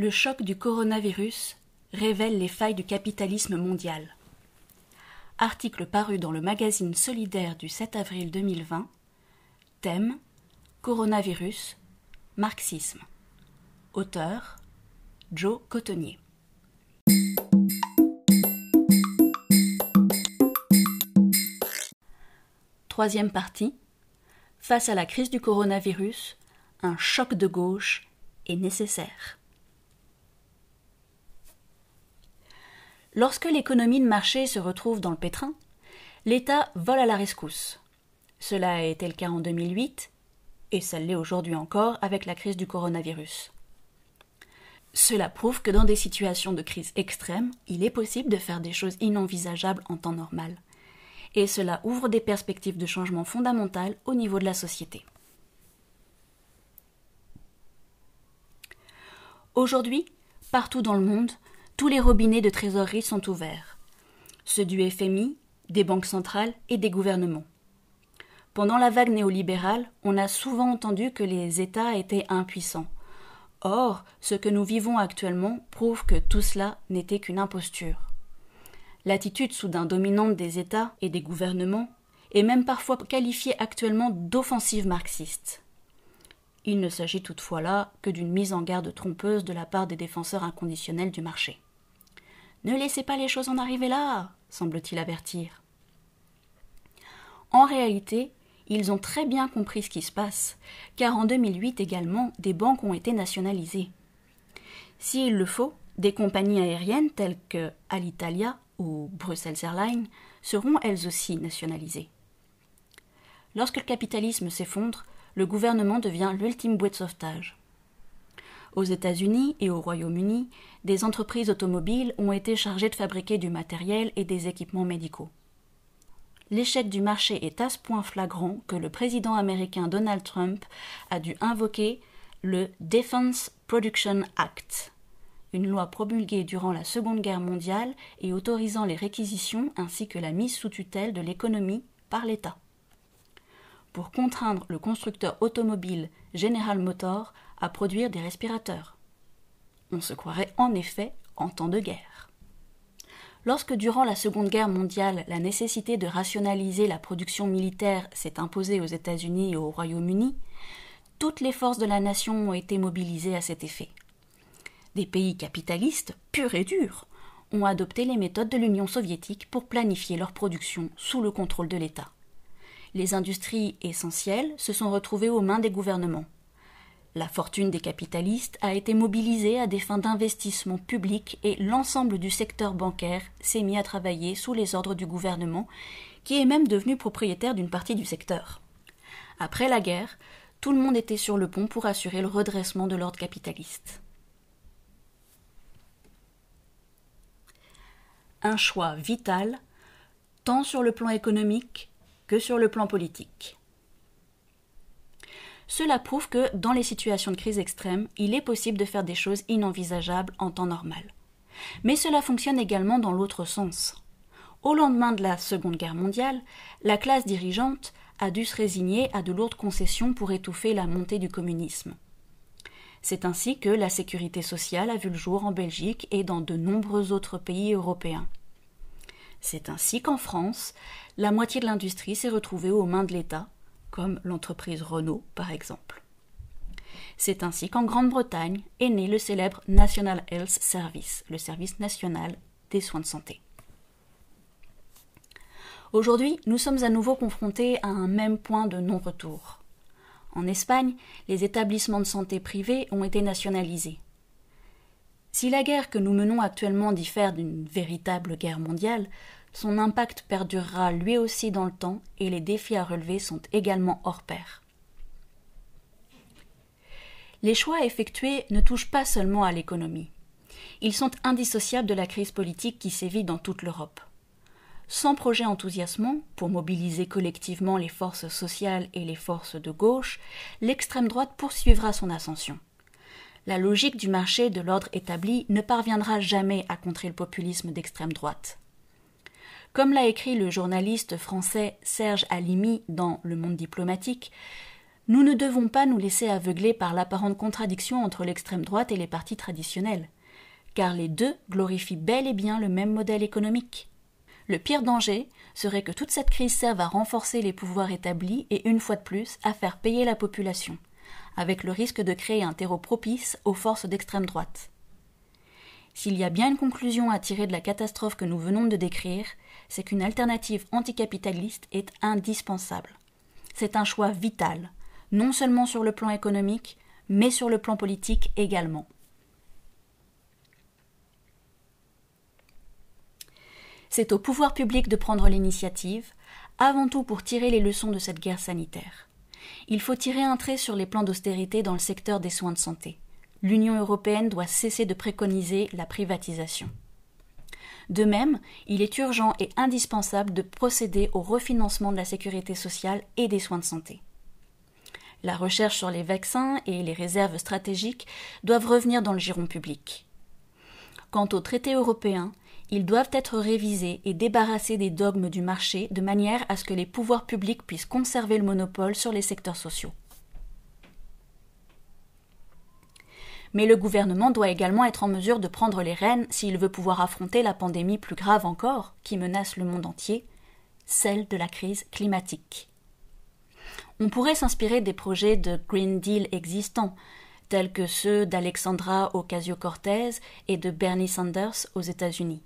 Le choc du coronavirus révèle les failles du capitalisme mondial. Article paru dans le magazine Solidaire du 7 avril 2020. Thème Coronavirus, marxisme. Auteur Joe Cotonnier. Troisième partie. Face à la crise du coronavirus, un choc de gauche est nécessaire. Lorsque l'économie de marché se retrouve dans le pétrin, l'État vole à la rescousse. Cela a été le cas en 2008 et ça l'est aujourd'hui encore avec la crise du coronavirus. Cela prouve que dans des situations de crise extrême, il est possible de faire des choses inenvisageables en temps normal. Et cela ouvre des perspectives de changement fondamental au niveau de la société. Aujourd'hui, partout dans le monde, tous les robinets de trésorerie sont ouverts. Ceux du FMI, des banques centrales et des gouvernements. Pendant la vague néolibérale, on a souvent entendu que les États étaient impuissants. Or, ce que nous vivons actuellement prouve que tout cela n'était qu'une imposture. L'attitude soudain dominante des États et des gouvernements est même parfois qualifiée actuellement d'offensive marxiste. Il ne s'agit toutefois là que d'une mise en garde trompeuse de la part des défenseurs inconditionnels du marché. Ne laissez pas les choses en arriver là, semble-t-il avertir. En réalité, ils ont très bien compris ce qui se passe, car en 2008 également, des banques ont été nationalisées. S'il le faut, des compagnies aériennes telles que Alitalia ou Brussels Airlines seront elles aussi nationalisées. Lorsque le capitalisme s'effondre, le gouvernement devient l'ultime bouée de sauvetage. Aux États-Unis et au Royaume-Uni, des entreprises automobiles ont été chargées de fabriquer du matériel et des équipements médicaux l'échec du marché est à ce point flagrant que le président américain Donald Trump a dû invoquer le Defense Production Act, une loi promulguée durant la Seconde Guerre mondiale et autorisant les réquisitions ainsi que la mise sous tutelle de l'économie par l'État. Pour contraindre le constructeur automobile General Motors à produire des respirateurs. On se croirait en effet en temps de guerre. Lorsque durant la Seconde Guerre mondiale la nécessité de rationaliser la production militaire s'est imposée aux États-Unis et au Royaume-Uni, toutes les forces de la nation ont été mobilisées à cet effet. Des pays capitalistes, purs et durs, ont adopté les méthodes de l'Union soviétique pour planifier leur production sous le contrôle de l'État. Les industries essentielles se sont retrouvées aux mains des gouvernements. La fortune des capitalistes a été mobilisée à des fins d'investissement public et l'ensemble du secteur bancaire s'est mis à travailler sous les ordres du gouvernement, qui est même devenu propriétaire d'une partie du secteur. Après la guerre, tout le monde était sur le pont pour assurer le redressement de l'ordre capitaliste. Un choix vital, tant sur le plan économique que sur le plan politique. Cela prouve que, dans les situations de crise extrême, il est possible de faire des choses inenvisageables en temps normal. Mais cela fonctionne également dans l'autre sens. Au lendemain de la Seconde Guerre mondiale, la classe dirigeante a dû se résigner à de lourdes concessions pour étouffer la montée du communisme. C'est ainsi que la sécurité sociale a vu le jour en Belgique et dans de nombreux autres pays européens. C'est ainsi qu'en France, la moitié de l'industrie s'est retrouvée aux mains de l'État, comme l'entreprise Renault par exemple. C'est ainsi qu'en Grande-Bretagne est né le célèbre National Health Service, le service national des soins de santé. Aujourd'hui, nous sommes à nouveau confrontés à un même point de non-retour. En Espagne, les établissements de santé privés ont été nationalisés. Si la guerre que nous menons actuellement diffère d'une véritable guerre mondiale, son impact perdurera lui aussi dans le temps et les défis à relever sont également hors pair. Les choix effectués ne touchent pas seulement à l'économie. Ils sont indissociables de la crise politique qui sévit dans toute l'Europe. Sans projet enthousiasmant pour mobiliser collectivement les forces sociales et les forces de gauche, l'extrême droite poursuivra son ascension. La logique du marché de l'ordre établi ne parviendra jamais à contrer le populisme d'extrême droite. Comme l'a écrit le journaliste français Serge Alimi dans Le Monde diplomatique, Nous ne devons pas nous laisser aveugler par l'apparente contradiction entre l'extrême droite et les partis traditionnels, car les deux glorifient bel et bien le même modèle économique. Le pire danger serait que toute cette crise serve à renforcer les pouvoirs établis et, une fois de plus, à faire payer la population, avec le risque de créer un terreau propice aux forces d'extrême droite. S'il y a bien une conclusion à tirer de la catastrophe que nous venons de décrire, c'est qu'une alternative anticapitaliste est indispensable. C'est un choix vital, non seulement sur le plan économique, mais sur le plan politique également. C'est au pouvoir public de prendre l'initiative, avant tout pour tirer les leçons de cette guerre sanitaire. Il faut tirer un trait sur les plans d'austérité dans le secteur des soins de santé. L'Union européenne doit cesser de préconiser la privatisation. De même, il est urgent et indispensable de procéder au refinancement de la sécurité sociale et des soins de santé. La recherche sur les vaccins et les réserves stratégiques doivent revenir dans le giron public. Quant aux traités européens, ils doivent être révisés et débarrassés des dogmes du marché de manière à ce que les pouvoirs publics puissent conserver le monopole sur les secteurs sociaux. Mais le gouvernement doit également être en mesure de prendre les rênes s'il veut pouvoir affronter la pandémie plus grave encore qui menace le monde entier, celle de la crise climatique. On pourrait s'inspirer des projets de Green Deal existants, tels que ceux d'Alexandra Ocasio-Cortez et de Bernie Sanders aux États-Unis.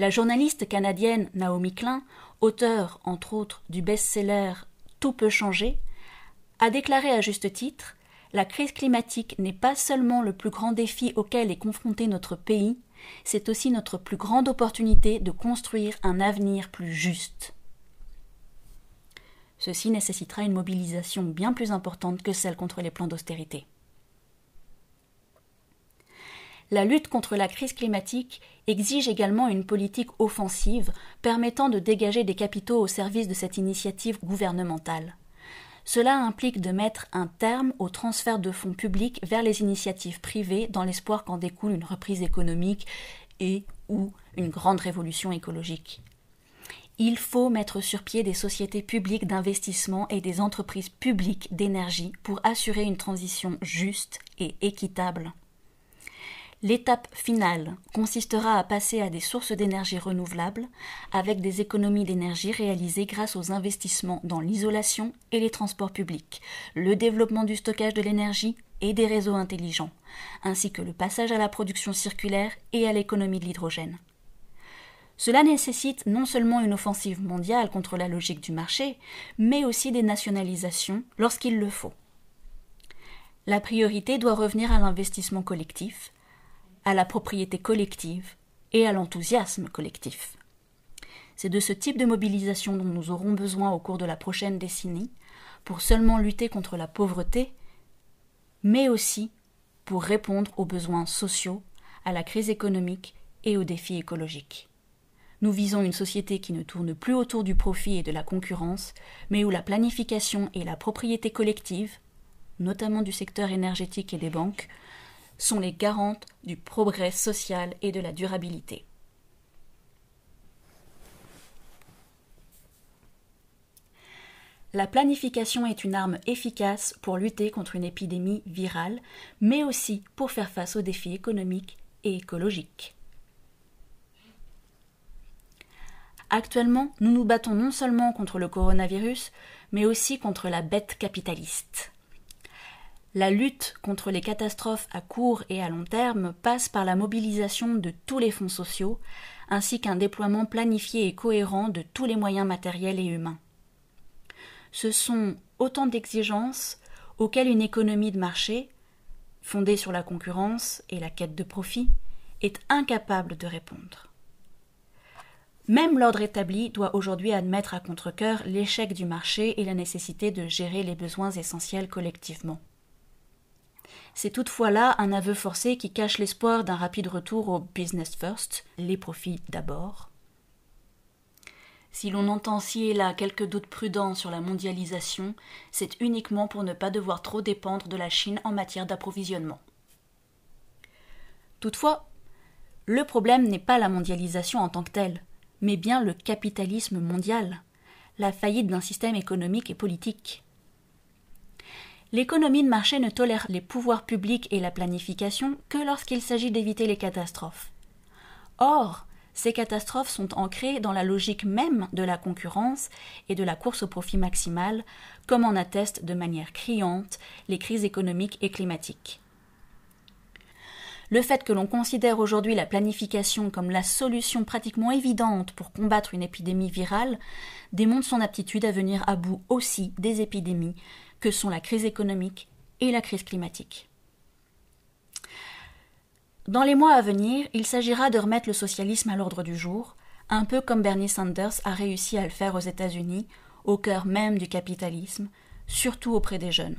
La journaliste canadienne Naomi Klein, auteure entre autres du best-seller Tout peut changer, a déclaré à juste titre La crise climatique n'est pas seulement le plus grand défi auquel est confronté notre pays, c'est aussi notre plus grande opportunité de construire un avenir plus juste. Ceci nécessitera une mobilisation bien plus importante que celle contre les plans d'austérité. La lutte contre la crise climatique exige également une politique offensive permettant de dégager des capitaux au service de cette initiative gouvernementale. Cela implique de mettre un terme au transfert de fonds publics vers les initiatives privées dans l'espoir qu'en découle une reprise économique et ou une grande révolution écologique. Il faut mettre sur pied des sociétés publiques d'investissement et des entreprises publiques d'énergie pour assurer une transition juste et équitable. L'étape finale consistera à passer à des sources d'énergie renouvelables avec des économies d'énergie réalisées grâce aux investissements dans l'isolation et les transports publics, le développement du stockage de l'énergie et des réseaux intelligents, ainsi que le passage à la production circulaire et à l'économie de l'hydrogène. Cela nécessite non seulement une offensive mondiale contre la logique du marché, mais aussi des nationalisations lorsqu'il le faut. La priorité doit revenir à l'investissement collectif, à la propriété collective et à l'enthousiasme collectif. C'est de ce type de mobilisation dont nous aurons besoin au cours de la prochaine décennie pour seulement lutter contre la pauvreté, mais aussi pour répondre aux besoins sociaux, à la crise économique et aux défis écologiques. Nous visons une société qui ne tourne plus autour du profit et de la concurrence, mais où la planification et la propriété collective, notamment du secteur énergétique et des banques, sont les garantes du progrès social et de la durabilité. La planification est une arme efficace pour lutter contre une épidémie virale, mais aussi pour faire face aux défis économiques et écologiques. Actuellement, nous nous battons non seulement contre le coronavirus, mais aussi contre la bête capitaliste. La lutte contre les catastrophes à court et à long terme passe par la mobilisation de tous les fonds sociaux, ainsi qu'un déploiement planifié et cohérent de tous les moyens matériels et humains. Ce sont autant d'exigences auxquelles une économie de marché, fondée sur la concurrence et la quête de profit, est incapable de répondre. Même l'ordre établi doit aujourd'hui admettre à contre-cœur l'échec du marché et la nécessité de gérer les besoins essentiels collectivement. C'est toutefois là un aveu forcé qui cache l'espoir d'un rapide retour au business first, les profits d'abord. Si l'on entend ci et là quelques doutes prudents sur la mondialisation, c'est uniquement pour ne pas devoir trop dépendre de la Chine en matière d'approvisionnement. Toutefois, le problème n'est pas la mondialisation en tant que telle, mais bien le capitalisme mondial, la faillite d'un système économique et politique. L'économie de marché ne tolère les pouvoirs publics et la planification que lorsqu'il s'agit d'éviter les catastrophes. Or, ces catastrophes sont ancrées dans la logique même de la concurrence et de la course au profit maximal, comme en attestent de manière criante les crises économiques et climatiques. Le fait que l'on considère aujourd'hui la planification comme la solution pratiquement évidente pour combattre une épidémie virale démontre son aptitude à venir à bout aussi des épidémies que sont la crise économique et la crise climatique. Dans les mois à venir, il s'agira de remettre le socialisme à l'ordre du jour, un peu comme Bernie Sanders a réussi à le faire aux États-Unis, au cœur même du capitalisme, surtout auprès des jeunes.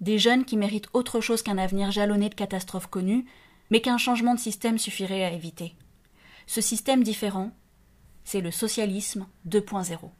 Des jeunes qui méritent autre chose qu'un avenir jalonné de catastrophes connues, mais qu'un changement de système suffirait à éviter. Ce système différent, c'est le socialisme 2.0.